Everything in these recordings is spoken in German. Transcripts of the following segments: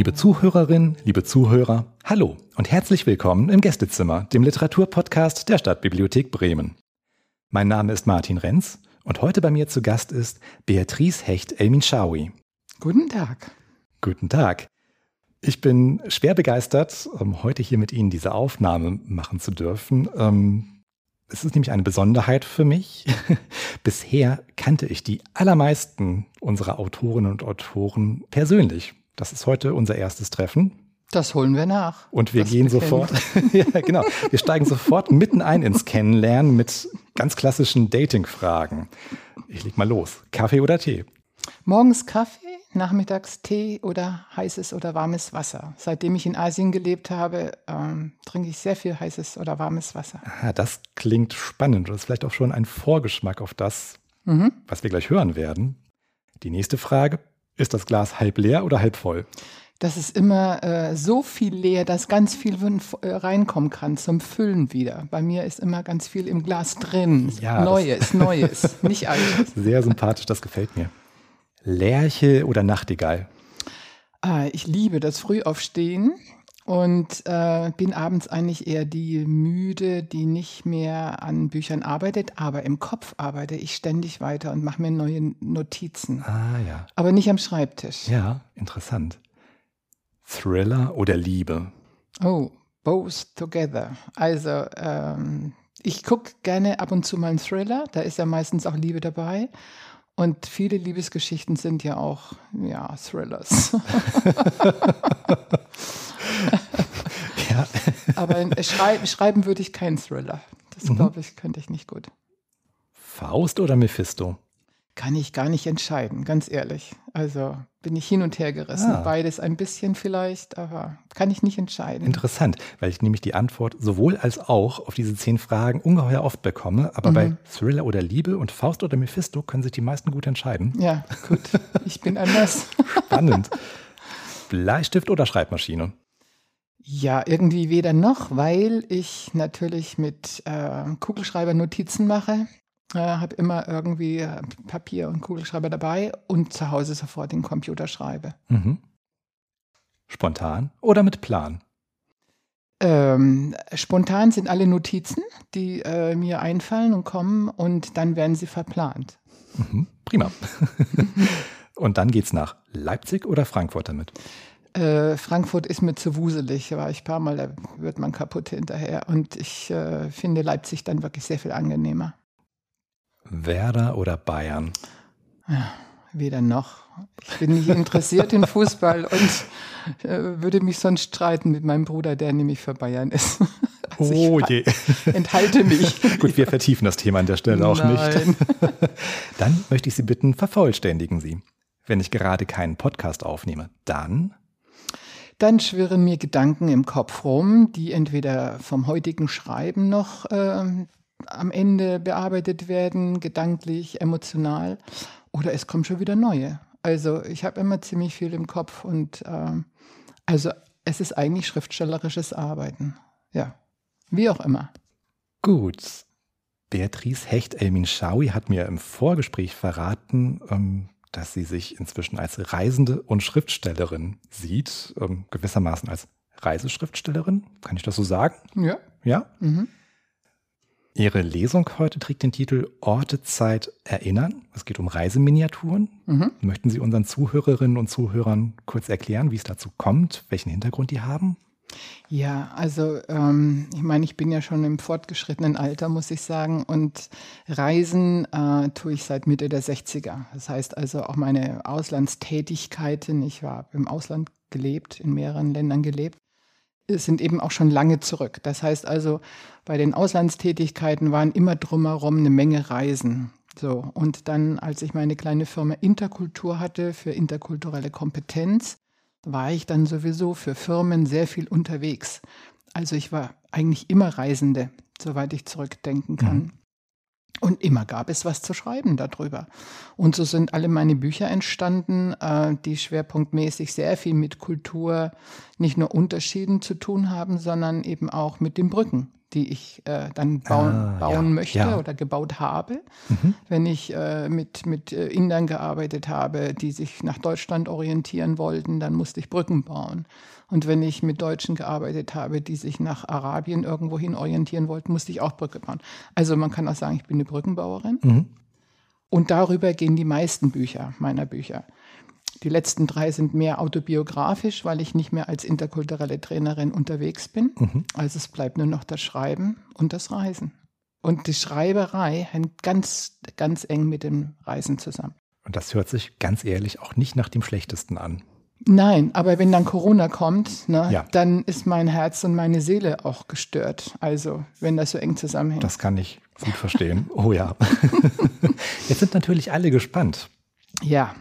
Liebe Zuhörerinnen, liebe Zuhörer, hallo und herzlich willkommen im Gästezimmer, dem Literaturpodcast der Stadtbibliothek Bremen. Mein Name ist Martin Renz und heute bei mir zu Gast ist Beatrice Hecht-Elminschaui. Guten Tag. Guten Tag. Ich bin schwer begeistert, um heute hier mit Ihnen diese Aufnahme machen zu dürfen. Ähm, es ist nämlich eine Besonderheit für mich. Bisher kannte ich die allermeisten unserer Autorinnen und Autoren persönlich. Das ist heute unser erstes Treffen. Das holen wir nach. Und wir das gehen sofort, ja, genau. Wir steigen sofort mitten ein ins Kennenlernen mit ganz klassischen Dating-Fragen. Ich leg mal los. Kaffee oder Tee? Morgens Kaffee, nachmittags Tee oder heißes oder warmes Wasser. Seitdem ich in Asien gelebt habe, ähm, trinke ich sehr viel heißes oder warmes Wasser. Aha, das klingt spannend. Das ist vielleicht auch schon ein Vorgeschmack auf das, mhm. was wir gleich hören werden. Die nächste Frage. Ist das Glas halb leer oder halb voll? Das ist immer äh, so viel leer, dass ganz viel äh, reinkommen kann zum Füllen wieder. Bei mir ist immer ganz viel im Glas drin. Ja, Neues, Neues, nicht altes. Sehr sympathisch, das gefällt mir. Lerche oder Nachtigall? Ah, ich liebe das Frühaufstehen und äh, bin abends eigentlich eher die müde, die nicht mehr an Büchern arbeitet, aber im Kopf arbeite ich ständig weiter und mache mir neue Notizen. Ah ja. Aber nicht am Schreibtisch. Ja, interessant. Thriller oder Liebe? Oh, both together. Also ähm, ich gucke gerne ab und zu mal einen Thriller, da ist ja meistens auch Liebe dabei. Und viele Liebesgeschichten sind ja auch ja, Thrillers. ja. Aber schrei schreiben würde ich keinen Thriller. Das mhm. glaube ich, könnte ich nicht gut. Faust oder Mephisto? Kann ich gar nicht entscheiden, ganz ehrlich. Also bin ich hin und her gerissen. Ah. Beides ein bisschen vielleicht, aber kann ich nicht entscheiden. Interessant, weil ich nämlich die Antwort sowohl als auch auf diese zehn Fragen ungeheuer oft bekomme. Aber mhm. bei Thriller oder Liebe und Faust oder Mephisto können sich die meisten gut entscheiden. Ja, gut. Ich bin anders. Spannend. Bleistift oder Schreibmaschine? Ja, irgendwie weder noch, weil ich natürlich mit äh, Kugelschreiber Notizen mache äh, habe immer irgendwie äh, Papier und Kugelschreiber dabei und zu Hause sofort den Computer schreibe. Mhm. Spontan oder mit Plan? Ähm, spontan sind alle Notizen, die äh, mir einfallen und kommen und dann werden sie verplant. Mhm, prima. und dann geht's nach Leipzig oder Frankfurt damit? Äh, Frankfurt ist mir zu wuselig, war ich ein paar Mal, da wird man kaputt hinterher. Und ich äh, finde Leipzig dann wirklich sehr viel angenehmer. Werder oder Bayern? Ja, weder noch. Ich bin nicht interessiert in Fußball und äh, würde mich sonst streiten mit meinem Bruder, der nämlich für Bayern ist. Also oh je. Enthalte mich. Gut, wir vertiefen das Thema an der Stelle auch Nein. nicht. Dann möchte ich Sie bitten, vervollständigen Sie. Wenn ich gerade keinen Podcast aufnehme, dann dann schwirren mir Gedanken im Kopf rum, die entweder vom heutigen Schreiben noch äh, am Ende bearbeitet werden, gedanklich, emotional, oder es kommen schon wieder neue. Also ich habe immer ziemlich viel im Kopf und äh, also es ist eigentlich schriftstellerisches Arbeiten. Ja, wie auch immer. Gut. Beatrice Hecht-Elmin-Schaui hat mir im Vorgespräch verraten, ähm, dass sie sich inzwischen als Reisende und Schriftstellerin sieht, ähm, gewissermaßen als Reiseschriftstellerin. Kann ich das so sagen? Ja. Ja? Mhm. Ihre Lesung heute trägt den Titel Orte, Zeit, Erinnern. Es geht um Reiseminiaturen. Mhm. Möchten Sie unseren Zuhörerinnen und Zuhörern kurz erklären, wie es dazu kommt, welchen Hintergrund die haben? Ja, also ähm, ich meine, ich bin ja schon im fortgeschrittenen Alter, muss ich sagen, und Reisen äh, tue ich seit Mitte der 60er. Das heißt also auch meine Auslandstätigkeiten, ich war im Ausland gelebt, in mehreren Ländern gelebt, sind eben auch schon lange zurück. Das heißt also, bei den Auslandstätigkeiten waren immer drumherum eine Menge Reisen. So, und dann, als ich meine kleine Firma Interkultur hatte für interkulturelle Kompetenz, war ich dann sowieso für Firmen sehr viel unterwegs. Also ich war eigentlich immer Reisende, soweit ich zurückdenken kann. Mhm. Und immer gab es was zu schreiben darüber. Und so sind alle meine Bücher entstanden, äh, die schwerpunktmäßig sehr viel mit Kultur, nicht nur Unterschieden zu tun haben, sondern eben auch mit den Brücken die ich äh, dann bauen, Ah, bauen ja, möchte ja. oder gebaut habe. Mhm. Wenn ich äh, mit, mit Indern gearbeitet habe, die sich nach Deutschland orientieren wollten, dann musste ich Brücken bauen. Und wenn ich mit Deutschen gearbeitet habe, die sich nach Arabien irgendwohin orientieren wollten, musste ich auch Brücke bauen. Also man kann auch sagen, ich bin eine Brückenbauerin. Mhm. Und darüber gehen die meisten Bücher meiner Bücher. Die letzten drei sind mehr autobiografisch, weil ich nicht mehr als interkulturelle Trainerin unterwegs bin. Mhm. Also es bleibt nur noch das Schreiben und das Reisen. Und die Schreiberei hängt ganz, ganz eng mit dem Reisen zusammen. Und das hört sich ganz ehrlich auch nicht nach dem Schlechtesten an. Nein, aber wenn dann Corona kommt, ne, Ja. dann ist mein Herz und meine Seele auch gestört. Also, wenn das so eng zusammenhängt. Das kann ich gut verstehen. Oh ja. Jetzt sind natürlich alle gespannt. Ja.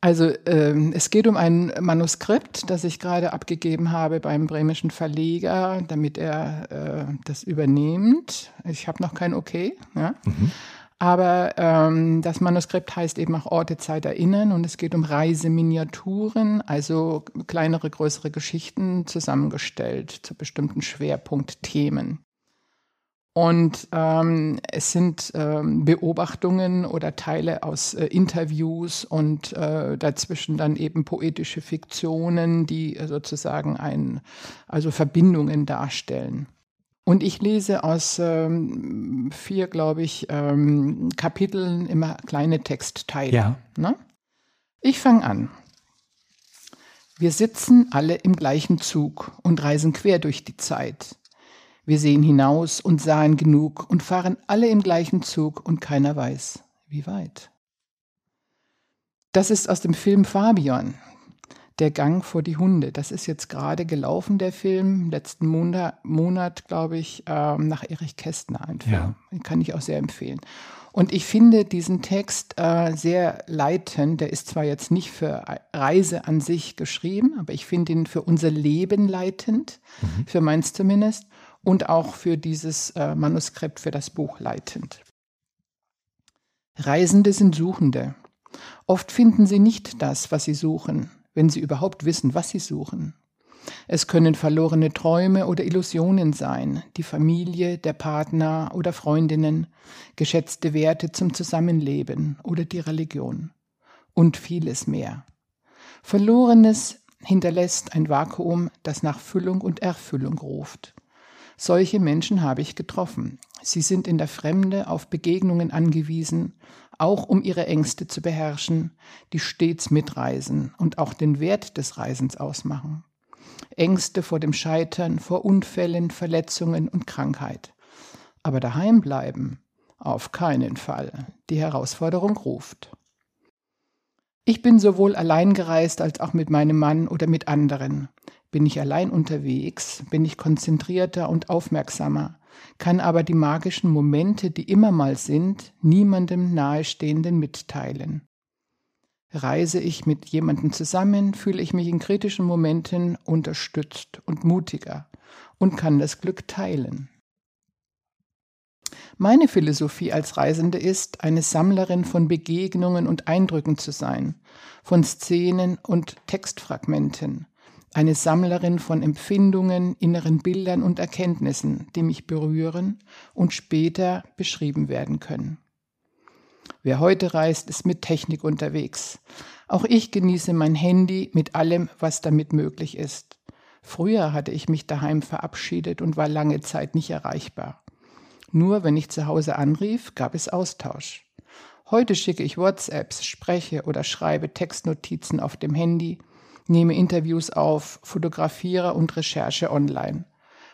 Also ähm, es geht um ein Manuskript, das ich gerade abgegeben habe beim bremischen Verleger, damit er äh, das übernimmt. Ich habe noch kein Okay. Ja? Aber ähm, das Manuskript heißt eben auch Orte, Zeit erinnern und es geht um Reiseminiaturen, also kleinere, größere Geschichten zusammengestellt zu bestimmten Schwerpunktthemen. Und ähm, es sind ähm, Beobachtungen oder Teile aus äh, Interviews und äh, dazwischen dann eben poetische Fiktionen, die äh, sozusagen ein, also Verbindungen darstellen. Und ich lese aus ähm, vier, glaube ich, ähm, Kapiteln immer kleine Textteile. Ja. Ne? Ich fange an. Wir sitzen alle im gleichen Zug und reisen quer durch die Zeit. Wir sehen hinaus und sahen genug und fahren alle im gleichen Zug und keiner weiß, wie weit. Das ist aus dem Film Fabian, der Gang vor die Hunde. Das ist jetzt gerade gelaufen, der Film, letzten Monat, Monat glaube ich, ähm, nach Erich Kästner ein Film. Ja. Den kann ich auch sehr empfehlen. Und ich finde diesen Text äh, sehr leitend. Der ist zwar jetzt nicht für Reise an sich geschrieben, aber ich finde ihn für unser Leben leitend, für meins zumindest, und auch für dieses äh, Manuskript, für das Buch leitend. Reisende sind Suchende. Oft finden sie nicht das, was sie suchen, wenn sie überhaupt wissen, was sie suchen. Es können verlorene Träume oder Illusionen sein, die Familie, der Partner oder Freundinnen, geschätzte Werte zum Zusammenleben oder die Religion und vieles mehr. Verlorenes hinterlässt ein Vakuum, das nach Füllung und Erfüllung ruft. Solche Menschen habe ich getroffen. Sie sind in der Fremde auf Begegnungen angewiesen, auch um ihre Ängste zu beherrschen, die stets mitreisen und auch den Wert des Reisens ausmachen. Ängste vor dem Scheitern, vor Unfällen, Verletzungen und Krankheit. Aber daheim bleiben? Auf keinen Fall. Die Herausforderung ruft. Ich bin sowohl allein gereist als auch mit meinem Mann oder mit anderen. Bin ich allein unterwegs, bin ich konzentrierter und aufmerksamer, kann aber die magischen Momente, die immer mal sind, niemandem Nahestehenden mitteilen. Reise ich mit jemandem zusammen, fühle ich mich in kritischen Momenten unterstützt und mutiger und kann das Glück teilen. Meine Philosophie als Reisende ist, eine Sammlerin von Begegnungen und Eindrücken zu sein, von Szenen und Textfragmenten, eine Sammlerin von Empfindungen, inneren Bildern und Erkenntnissen, die mich berühren und später beschrieben werden können. Wer heute reist, ist mit Technik unterwegs. Auch ich genieße mein Handy mit allem, was damit möglich ist. Früher hatte ich mich daheim verabschiedet und war lange Zeit nicht erreichbar. Nur wenn ich zu Hause anrief, gab es Austausch. Heute schicke ich WhatsApps, spreche oder schreibe Textnotizen auf dem Handy, nehme Interviews auf, fotografiere und recherche online.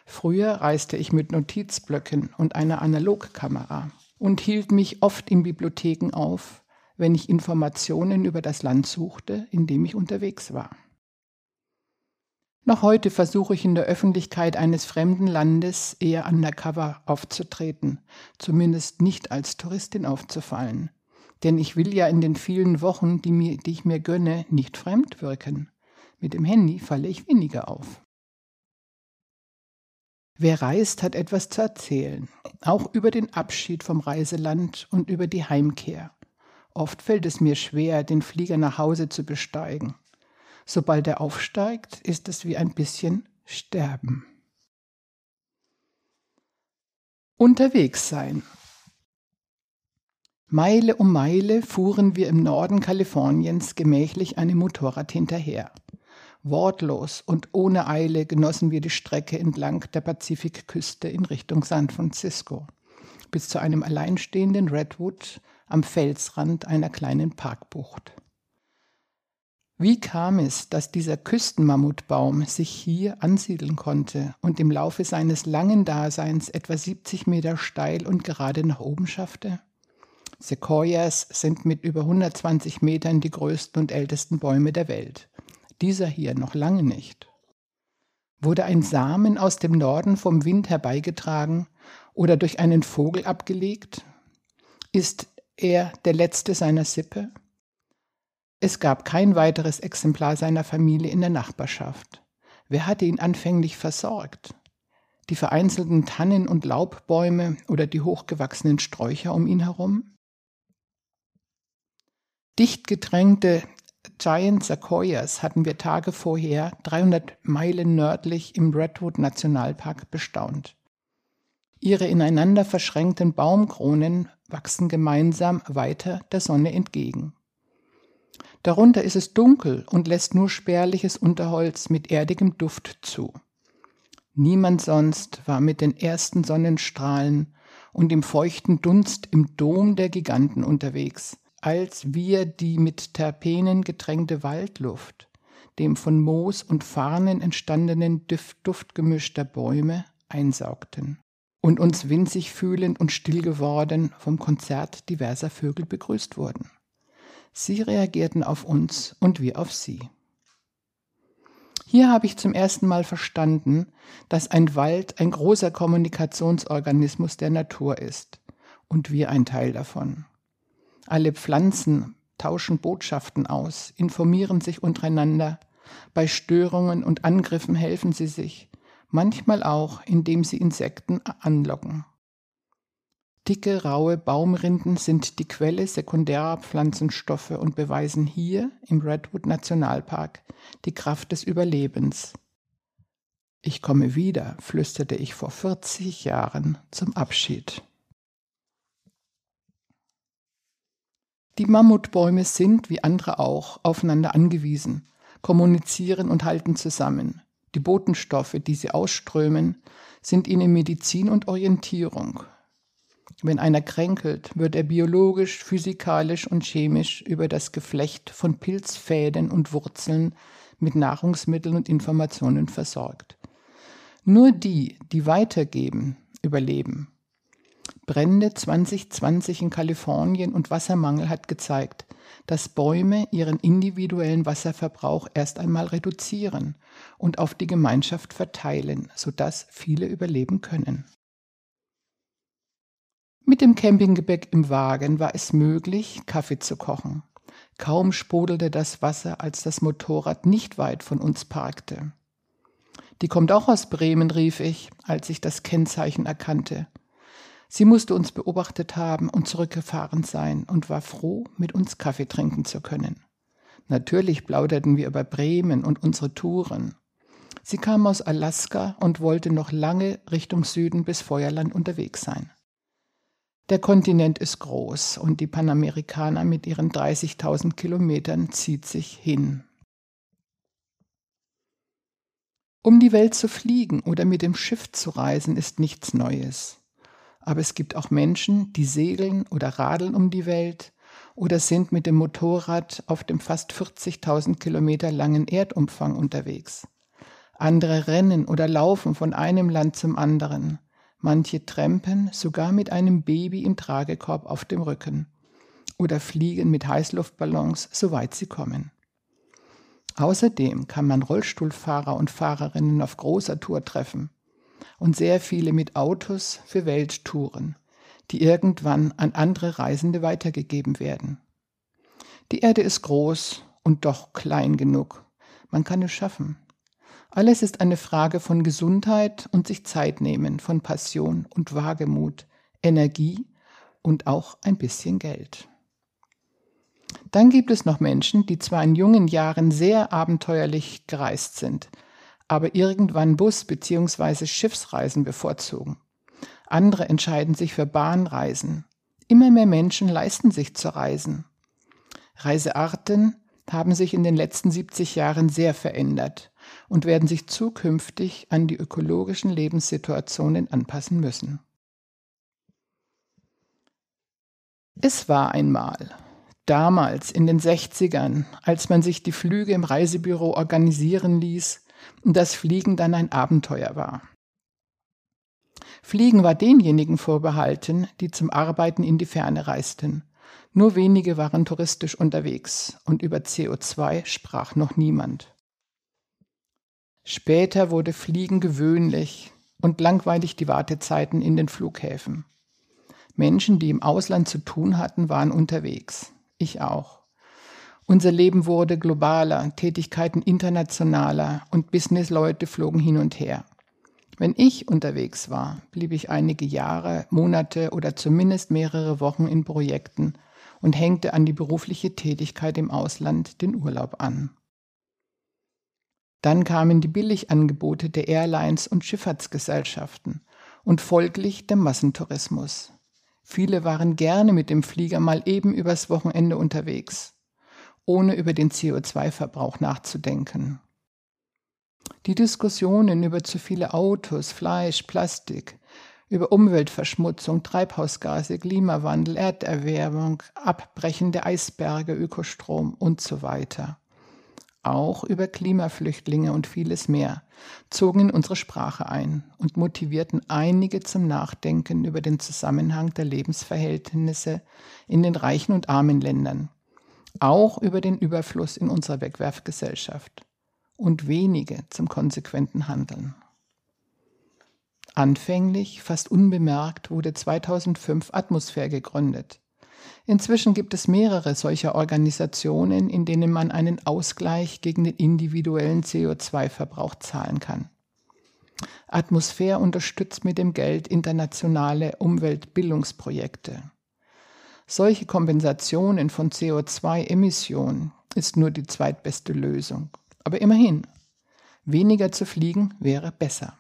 Früher reiste ich mit Notizblöcken und einer Analogkamera und hielt mich oft in Bibliotheken auf, wenn ich Informationen über das Land suchte, in dem ich unterwegs war. Noch heute versuche ich in der Öffentlichkeit eines fremden Landes eher undercover aufzutreten, zumindest nicht als Touristin aufzufallen. Denn ich will ja in den vielen Wochen, die, mir, die ich mir gönne, nicht fremd wirken. Mit dem Handy falle ich weniger auf. Wer reist, hat etwas zu erzählen, auch über den Abschied vom Reiseland und über die Heimkehr. Oft fällt es mir schwer, den Flieger nach Hause zu besteigen. Sobald er aufsteigt, ist es wie ein bisschen Sterben. Unterwegs sein. Meile um Meile fuhren wir im Norden Kaliforniens gemächlich einem Motorrad hinterher. Wortlos und ohne Eile genossen wir die Strecke entlang der Pazifikküste in Richtung San Francisco, bis zu einem alleinstehenden Redwood am Felsrand einer kleinen Parkbucht. Wie kam es, dass dieser Küstenmammutbaum sich hier ansiedeln konnte und im Laufe seines langen Daseins etwa 70 Meter steil und gerade nach oben schaffte? Sequoias sind mit über 120 Metern die größten und ältesten Bäume der Welt. Dieser hier noch lange nicht. Wurde ein Samen aus dem Norden vom Wind herbeigetragen oder durch einen Vogel abgelegt? Ist er der letzte seiner Sippe? Es gab kein weiteres Exemplar seiner Familie in der Nachbarschaft. Wer hatte ihn anfänglich versorgt? Die vereinzelten Tannen- und Laubbäume oder die hochgewachsenen Sträucher um ihn herum? Dicht gedrängte Giant Sequoias hatten wir Tage vorher 300 Meilen nördlich im Redwood Nationalpark bestaunt. Ihre ineinander verschränkten Baumkronen wachsen gemeinsam weiter der Sonne entgegen. Darunter ist es dunkel und lässt nur spärliches Unterholz mit erdigem Duft zu. Niemand sonst war mit den ersten Sonnenstrahlen und dem feuchten Dunst im Dom der Giganten unterwegs, als wir die mit Terpenen getränkte Waldluft, dem von Moos und Farnen entstandenen Duftgemisch der Bäume einsaugten und uns winzig fühlend und still geworden vom Konzert diverser Vögel begrüßt wurden. Sie reagierten auf uns und wir auf sie. Hier habe ich zum ersten Mal verstanden, dass ein Wald ein großer Kommunikationsorganismus der Natur ist und wir ein Teil davon. Alle Pflanzen tauschen Botschaften aus, informieren sich untereinander, bei Störungen und Angriffen helfen sie sich, manchmal auch, indem sie Insekten anlocken. Dicke, raue Baumrinden sind die Quelle sekundärer Pflanzenstoffe und beweisen hier im Redwood Nationalpark die Kraft des Überlebens. Ich komme wieder, flüsterte ich vor 40 Jahren zum Abschied. Die Mammutbäume sind, wie andere auch, aufeinander angewiesen, kommunizieren und halten zusammen. Die Botenstoffe, die sie ausströmen, sind ihnen Medizin und Orientierung. Wenn einer kränkelt, wird er biologisch, physikalisch und chemisch über das Geflecht von Pilzfäden und Wurzeln mit Nahrungsmitteln und Informationen versorgt. Nur die, die weitergeben, überleben. Brände 2020 in Kalifornien und Wassermangel hat gezeigt, dass Bäume ihren individuellen Wasserverbrauch erst einmal reduzieren und auf die Gemeinschaft verteilen, sodass viele überleben können. Mit dem Campinggebäck im Wagen war es möglich, Kaffee zu kochen. Kaum sprudelte das Wasser, als das Motorrad nicht weit von uns parkte. Die kommt auch aus Bremen, rief ich, als ich das Kennzeichen erkannte. Sie musste uns beobachtet haben und zurückgefahren sein und war froh, mit uns Kaffee trinken zu können. Natürlich plauderten wir über Bremen und unsere Touren. Sie kam aus Alaska und wollte noch lange Richtung Süden bis Feuerland unterwegs sein. Der Kontinent ist groß und die Panamerikaner mit ihren 30.000 Kilometern zieht sich hin. Um die Welt zu fliegen oder mit dem Schiff zu reisen, ist nichts Neues. Aber es gibt auch Menschen, die segeln oder radeln um die Welt oder sind mit dem Motorrad auf dem fast 40.000 Kilometer langen Erdumfang unterwegs. Andere rennen oder laufen von einem Land zum anderen Manche trempen sogar mit einem Baby im Tragekorb auf dem Rücken oder fliegen mit Heißluftballons, soweit sie kommen. Außerdem kann man Rollstuhlfahrer und Fahrerinnen auf großer Tour treffen und sehr viele mit Autos für Welttouren, die irgendwann an andere Reisende weitergegeben werden. Die Erde ist groß und doch klein genug. Man kann es schaffen. Alles ist eine Frage von Gesundheit und sich Zeit nehmen, von Passion und Wagemut, Energie und auch ein bisschen Geld. Dann gibt es noch Menschen, die zwar in jungen Jahren sehr abenteuerlich gereist sind, aber irgendwann Bus- bzw. Schiffsreisen bevorzugen. Andere entscheiden sich für Bahnreisen. Immer mehr Menschen leisten sich zu reisen. Reisearten haben sich in den letzten 70 Jahren sehr verändert und werden sich zukünftig an die ökologischen Lebenssituationen anpassen müssen. Es war einmal, damals in den 60ern, als man sich die Flüge im Reisebüro organisieren ließ und das Fliegen dann ein Abenteuer war. Fliegen war denjenigen vorbehalten, die zum Arbeiten in die Ferne reisten. Nur wenige waren touristisch unterwegs und über CO2 sprach noch niemand. Später wurde Fliegen gewöhnlich und langweilig die Wartezeiten in den Flughäfen. Menschen, die im Ausland zu tun hatten, waren unterwegs. Ich auch. Unser Leben wurde globaler, Tätigkeiten internationaler und Businessleute flogen hin und her. Wenn ich unterwegs war, blieb ich einige Jahre, Monate oder zumindest mehrere Wochen in Projekten und hängte an die berufliche Tätigkeit im Ausland den Urlaub an. Dann kamen die Billigangebote der Airlines und Schifffahrtsgesellschaften und folglich der Massentourismus. Viele waren gerne mit dem Flieger mal eben übers Wochenende unterwegs, ohne über den CO2-Verbrauch nachzudenken. Die Diskussionen über zu viele Autos, Fleisch, Plastik, über Umweltverschmutzung, Treibhausgase, Klimawandel, Erderwärmung, Abbrechen der Eisberge, Ökostrom und so weiter. Auch über Klimaflüchtlinge und vieles mehr zogen in unsere Sprache ein und motivierten einige zum Nachdenken über den Zusammenhang der Lebensverhältnisse in den reichen und armen Ländern, auch über den Überfluss in unserer Wegwerfgesellschaft und wenige zum konsequenten Handeln. Anfänglich, fast unbemerkt, wurde 2005 Atmosphäre gegründet. Inzwischen gibt es mehrere solcher Organisationen, in denen man einen Ausgleich gegen den individuellen CO2-Verbrauch zahlen kann. Atmosphäre unterstützt mit dem Geld internationale Umweltbildungsprojekte. Solche Kompensationen von CO2-Emissionen ist nur die zweitbeste Lösung. Aber immerhin, weniger zu fliegen wäre besser.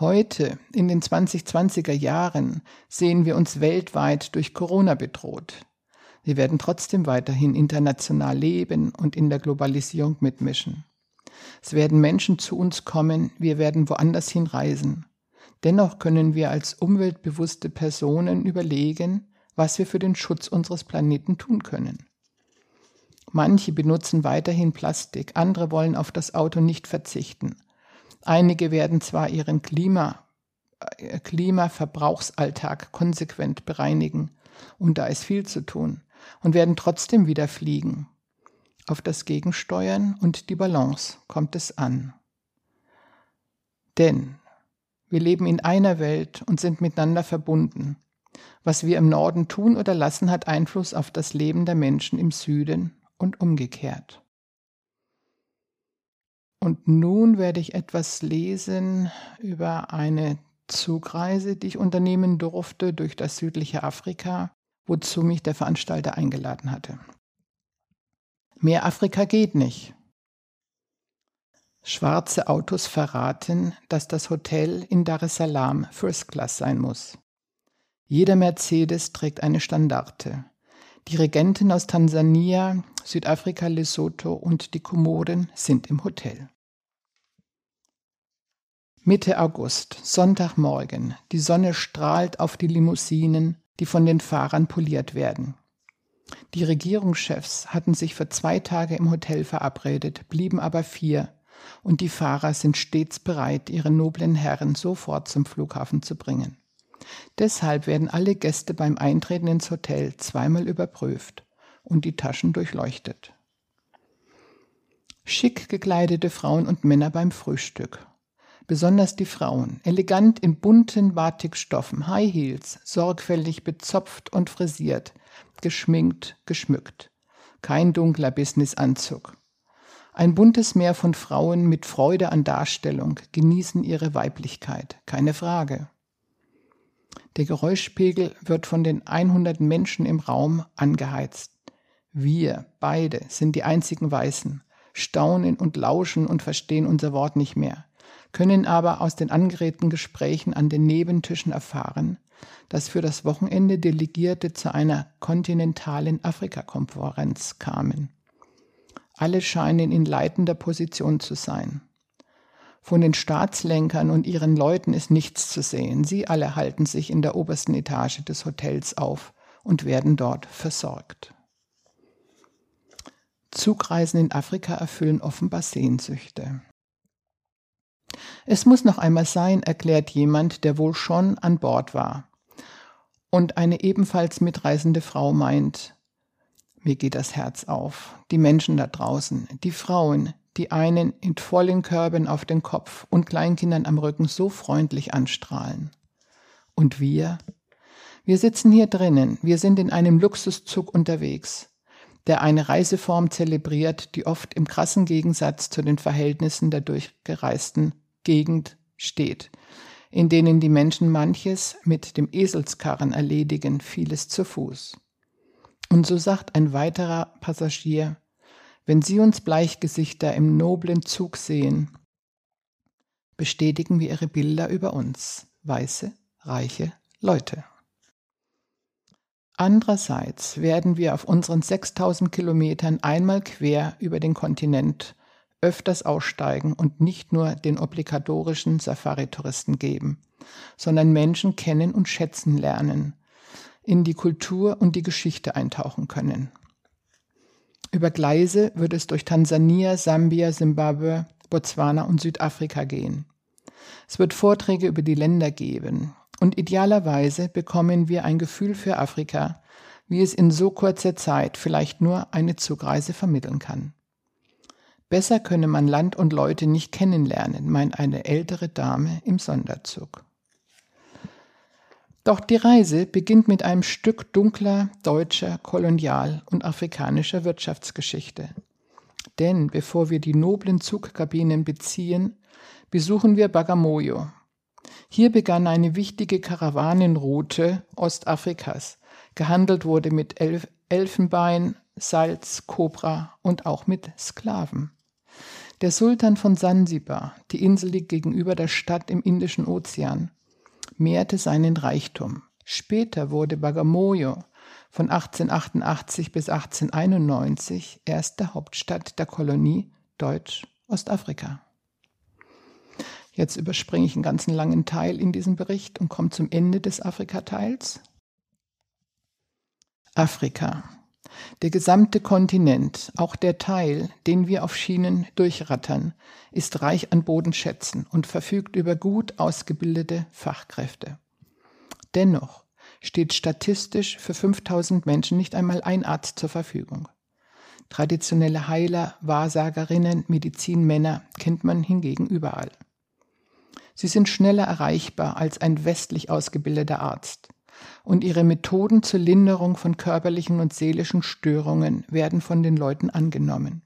Heute, in den 2020er Jahren, sehen wir uns weltweit durch Corona bedroht. Wir werden trotzdem weiterhin international leben und in der Globalisierung mitmischen. Es werden Menschen zu uns kommen, wir werden woanders hinreisen. Dennoch können wir als umweltbewusste Personen überlegen, was wir für den Schutz unseres Planeten tun können. Manche benutzen weiterhin Plastik, andere wollen auf das Auto nicht verzichten. Einige werden zwar ihren Klima, äh, Klimaverbrauchsalltag konsequent bereinigen, und da ist viel zu tun, und werden trotzdem wieder fliegen. Auf das Gegensteuern und die Balance kommt es an. Denn wir leben in einer Welt und sind miteinander verbunden. Was wir im Norden tun oder lassen, hat Einfluss auf das Leben der Menschen im Süden und umgekehrt. Und nun werde ich etwas lesen über eine Zugreise, die ich unternehmen durfte durch das südliche Afrika, wozu mich der Veranstalter eingeladen hatte. Mehr Afrika geht nicht. Schwarze Autos verraten, dass das Hotel in Dar es Salaam First Class sein muss. Jeder Mercedes trägt eine Standarte. Die Regenten aus Tansania, Südafrika, Lesotho und die Komoren sind im Hotel. Mitte August, Sonntagmorgen. Die Sonne strahlt auf die Limousinen, die von den Fahrern poliert werden. Die Regierungschefs hatten sich für zwei Tage im Hotel verabredet, blieben aber vier, und die Fahrer sind stets bereit, ihre noblen Herren sofort zum Flughafen zu bringen. Deshalb werden alle Gäste beim Eintreten ins Hotel zweimal überprüft und die Taschen durchleuchtet. Schick gekleidete Frauen und Männer beim Frühstück. Besonders die Frauen, elegant in bunten Batikstoffen, High Heels, sorgfältig bezopft und frisiert, geschminkt, geschmückt. Kein dunkler Businessanzug. Ein buntes Meer von Frauen mit Freude an Darstellung genießen ihre Weiblichkeit, keine Frage. Der Geräuschpegel wird von den 100 Menschen im Raum angeheizt. Wir beide sind die einzigen Weißen, staunen und lauschen und verstehen unser Wort nicht mehr. können aber aus den angeregten Gesprächen an den Nebentischen erfahren, dass für das Wochenende Delegierte zu einer kontinentalen Afrikakonferenz kamen. Alle scheinen in leitender Position zu sein. Von den Staatslenkern und ihren Leuten ist nichts zu sehen. Sie alle halten sich in der obersten Etage des Hotels auf und werden dort versorgt. Zugreisen in Afrika erfüllen offenbar Sehnsüchte. Es muss noch einmal sein, erklärt jemand, der wohl schon an Bord war. Und eine ebenfalls mitreisende Frau meint, mir geht das Herz auf. Die Menschen da draußen, die Frauen, die einen in vollen Körben auf den Kopf und Kleinkindern am Rücken so freundlich anstrahlen. Und wir? Wir sitzen hier drinnen, wir sind in einem Luxuszug unterwegs, der eine Reiseform zelebriert, die oft im krassen Gegensatz zu den Verhältnissen der durchgereisten Gegend steht, in denen die Menschen manches mit dem Eselskarren erledigen, vieles zu Fuß. Und so sagt ein weiterer Passagier, wenn Sie uns Bleichgesichter im noblen Zug sehen, bestätigen wir Ihre Bilder über uns, weiße, reiche Leute. Andererseits werden wir auf unseren 6000 Kilometern einmal quer über den Kontinent öfters aussteigen und nicht nur den obligatorischen Safari-Touristen geben, sondern Menschen kennen und schätzen lernen, in die Kultur und die Geschichte eintauchen können. Über Gleise wird es durch Tansania, Sambia, Simbabwe, Botswana und Südafrika gehen. Es wird Vorträge über die Länder geben und idealerweise bekommen wir ein Gefühl für Afrika, wie es in so kurzer Zeit vielleicht nur eine Zugreise vermitteln kann. Besser könne man Land und Leute nicht kennenlernen, meint eine ältere Dame im Sonderzug. Doch die Reise beginnt mit einem Stück dunkler deutscher Kolonial- und afrikanischer Wirtschaftsgeschichte. Denn bevor wir die noblen Zugkabinen beziehen, besuchen wir Bagamoyo. Hier begann eine wichtige Karawanenroute Ostafrikas. Gehandelt wurde mit Elf Elfenbein, Salz, Kobra und auch mit Sklaven. Der Sultan von Sansibar, die Insel liegt gegenüber der Stadt im Indischen Ozean, mehrte seinen Reichtum. Später wurde Bagamoyo von 1888 bis 1891 erste Hauptstadt der Kolonie Deutsch-Ostafrika. Jetzt überspringe ich einen ganzen langen Teil in diesem Bericht und komme zum Ende des Afrika-Teils. Afrika. Der gesamte Kontinent, auch der Teil, den wir auf Schienen durchrattern, ist reich an Bodenschätzen und verfügt über gut ausgebildete Fachkräfte. Dennoch steht statistisch für 5000 Menschen nicht einmal ein Arzt zur Verfügung. Traditionelle Heiler, Wahrsagerinnen, Medizinmänner kennt man hingegen überall. Sie sind schneller erreichbar als ein westlich ausgebildeter Arzt und ihre Methoden zur Linderung von körperlichen und seelischen Störungen werden von den Leuten angenommen.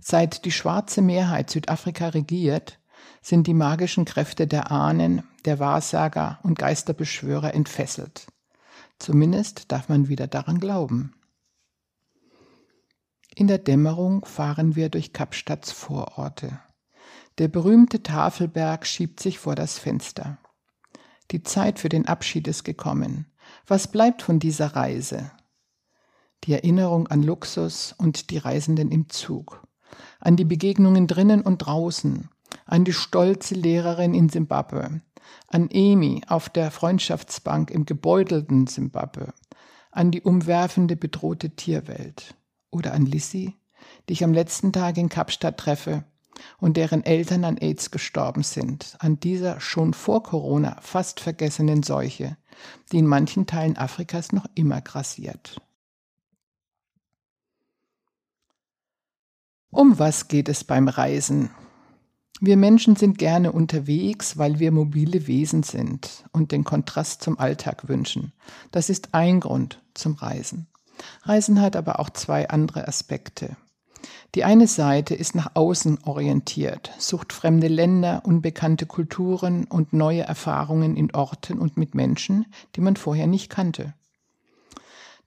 Seit die schwarze Mehrheit Südafrika regiert, sind die magischen Kräfte der Ahnen, der Wahrsager und Geisterbeschwörer entfesselt. Zumindest darf man wieder daran glauben. In der Dämmerung fahren wir durch Kapstadts Vororte. Der berühmte Tafelberg schiebt sich vor das Fenster. Die Zeit für den Abschied ist gekommen. Was bleibt von dieser Reise? Die Erinnerung an Luxus und die Reisenden im Zug, an die Begegnungen drinnen und draußen, an die stolze Lehrerin in Simbabwe, an Emi auf der Freundschaftsbank im gebeutelten Simbabwe, an die umwerfende bedrohte Tierwelt. Oder an Lissy, die ich am letzten Tag in Kapstadt treffe und deren Eltern an AIDS gestorben sind, an dieser schon vor Corona fast vergessenen Seuche, die in manchen Teilen Afrikas noch immer grassiert. Um was geht es beim Reisen? Wir Menschen sind gerne unterwegs, weil wir mobile Wesen sind und den Kontrast zum Alltag wünschen. Das ist ein Grund zum Reisen. Reisen hat aber auch zwei andere Aspekte. Die eine Seite ist nach außen orientiert, sucht fremde Länder, unbekannte Kulturen und neue Erfahrungen in Orten und mit Menschen, die man vorher nicht kannte.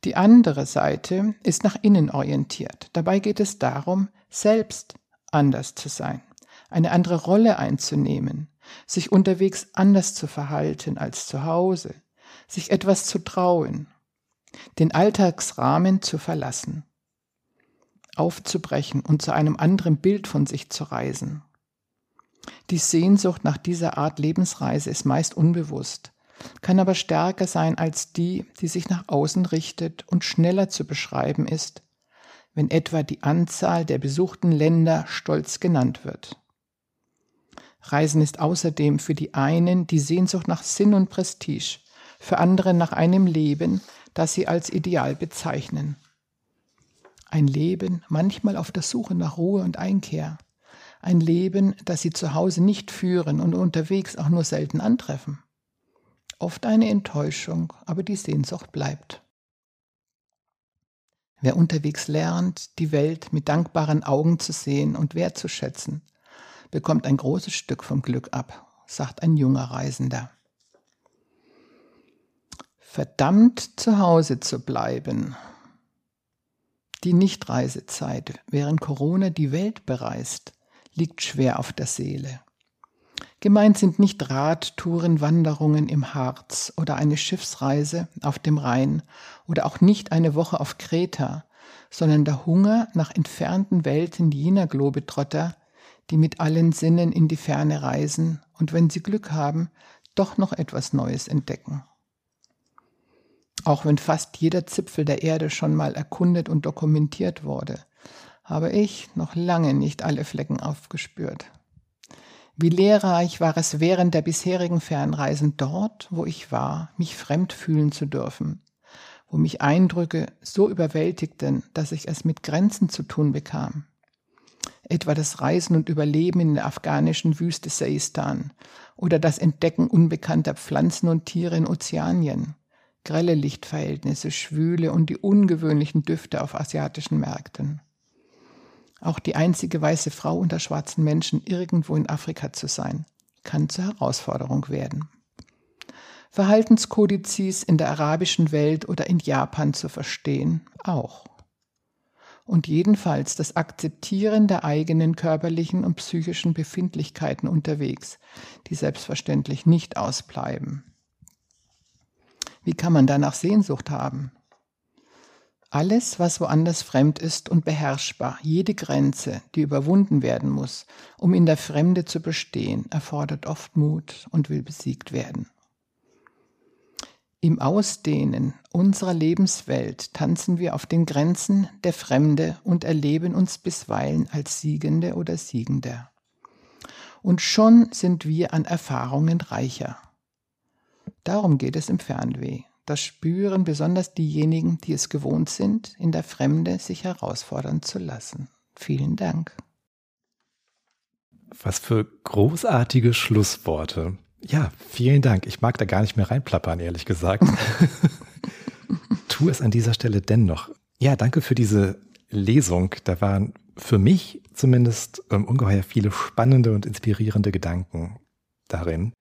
Die andere Seite ist nach innen orientiert. Dabei geht es darum, selbst anders zu sein, eine andere Rolle einzunehmen, sich unterwegs anders zu verhalten als zu Hause, sich etwas zu trauen, den Alltagsrahmen zu verlassen, aufzubrechen und zu einem anderen Bild von sich zu reisen. Die Sehnsucht nach dieser Art Lebensreise ist meist unbewusst, kann aber stärker sein als die, die sich nach außen richtet und schneller zu beschreiben ist, wenn etwa die Anzahl der besuchten Länder stolz genannt wird. Reisen ist außerdem für die einen die Sehnsucht nach Sinn und Prestige, für andere nach einem Leben, das sie als Ideal bezeichnen. Ein Leben manchmal auf der Suche nach Ruhe und Einkehr. Ein Leben, das sie zu Hause nicht führen und unterwegs auch nur selten antreffen. Oft eine Enttäuschung, aber die Sehnsucht bleibt. Wer unterwegs lernt, die Welt mit dankbaren Augen zu sehen und wertzuschätzen, bekommt ein großes Stück vom Glück ab, sagt ein junger Reisender. Verdammt zu Hause zu bleiben. Die Nichtreisezeit, während Corona die Welt bereist, liegt schwer auf der Seele. Gemeint sind nicht Radtouren, Wanderungen im Harz oder eine Schiffsreise auf dem Rhein oder auch nicht eine Woche auf Kreta, sondern der Hunger nach entfernten Welten jener Globetrotter, die mit allen Sinnen in die Ferne reisen und wenn sie Glück haben, doch noch etwas Neues entdecken. Auch wenn fast jeder Zipfel der Erde schon mal erkundet und dokumentiert wurde, habe ich noch lange nicht alle Flecken aufgespürt. Wie lehrreich war es während der bisherigen Fernreisen dort, wo ich war, mich fremd fühlen zu dürfen, wo mich Eindrücke so überwältigten, dass ich es mit Grenzen zu tun bekam etwa das Reisen und Überleben in der afghanischen Wüste Seistan oder das Entdecken unbekannter Pflanzen und Tiere in Ozeanien, grelle Lichtverhältnisse, Schwüle und die ungewöhnlichen Düfte auf asiatischen Märkten. Auch die einzige weiße Frau unter schwarzen Menschen irgendwo in Afrika zu sein, kann zur Herausforderung werden. Verhaltenskodizes in der arabischen Welt oder in Japan zu verstehen, auch und jedenfalls das Akzeptieren der eigenen körperlichen und psychischen Befindlichkeiten unterwegs, die selbstverständlich nicht ausbleiben. Wie kann man danach Sehnsucht haben? Alles, was woanders fremd ist und beherrschbar, jede Grenze, die überwunden werden muss, um in der Fremde zu bestehen, erfordert oft Mut und will besiegt werden. Im Ausdehnen unserer Lebenswelt tanzen wir auf den Grenzen der Fremde und erleben uns bisweilen als Siegende oder Siegender. Und schon sind wir an Erfahrungen reicher. Darum geht es im Fernweh. Das spüren besonders diejenigen, die es gewohnt sind, in der Fremde sich herausfordern zu lassen. Vielen Dank. Was für großartige Schlussworte. Ja, vielen Dank. Ich mag da gar nicht mehr reinplappern, ehrlich gesagt. tu es an dieser Stelle dennoch. Ja, danke für diese Lesung. Da waren für mich zumindest ähm, ungeheuer viele spannende und inspirierende Gedanken darin.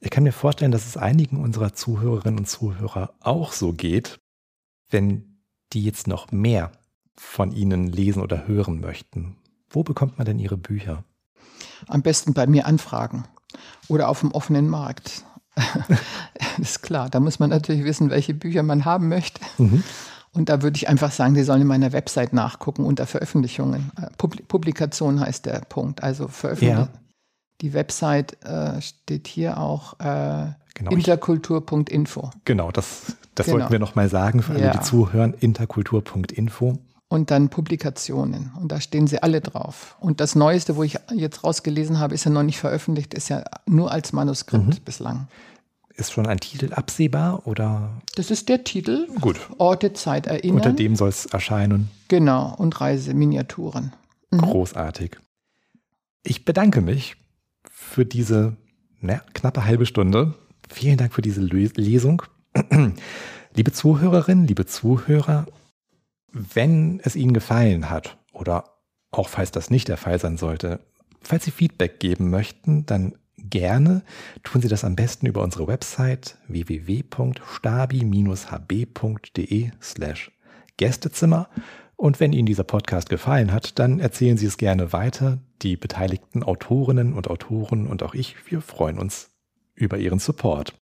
Ich kann mir vorstellen, dass es einigen unserer Zuhörerinnen und Zuhörer auch so geht, wenn die jetzt noch mehr von Ihnen lesen oder hören möchten. Wo bekommt man denn Ihre Bücher? Am besten bei mir anfragen oder auf dem offenen Markt. ist klar, da muss man natürlich wissen, welche Bücher man haben möchte. Mhm. Und da würde ich einfach sagen, die sollen in meiner Website nachgucken unter Veröffentlichungen. Äh, Publikation heißt der Punkt. Also Veröffentlichung. Ja. Die Website äh, steht hier auch äh, genau, interkultur.info. Genau, das, das genau. sollten wir nochmal sagen für alle, ja. die zuhören. Interkultur.info und dann Publikationen. Und da stehen sie alle drauf. Und das Neueste, wo ich jetzt rausgelesen habe, ist ja noch nicht veröffentlicht, ist ja nur als Manuskript mhm. bislang. Ist schon ein Titel absehbar oder? Das ist der Titel. Gut. Orte, Zeit erinnern. Unter dem soll es erscheinen. Genau. Und Reiseminiaturen. Mhm. Großartig. Ich bedanke mich für diese na, knappe halbe Stunde. Vielen Dank für diese Lesung. liebe Zuhörerinnen, liebe Zuhörer, wenn es Ihnen gefallen hat oder auch falls das nicht der Fall sein sollte, falls Sie Feedback geben möchten, dann gerne tun Sie das am besten über unsere Website www.stabi-hb.de slash Gästezimmer. Und wenn Ihnen dieser Podcast gefallen hat, dann erzählen Sie es gerne weiter, die beteiligten Autorinnen und Autoren und auch ich, wir freuen uns über Ihren Support.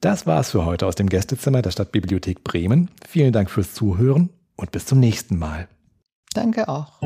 Das war's für heute aus dem Gästezimmer der Stadtbibliothek Bremen. Vielen Dank fürs Zuhören und bis zum nächsten Mal. Danke auch.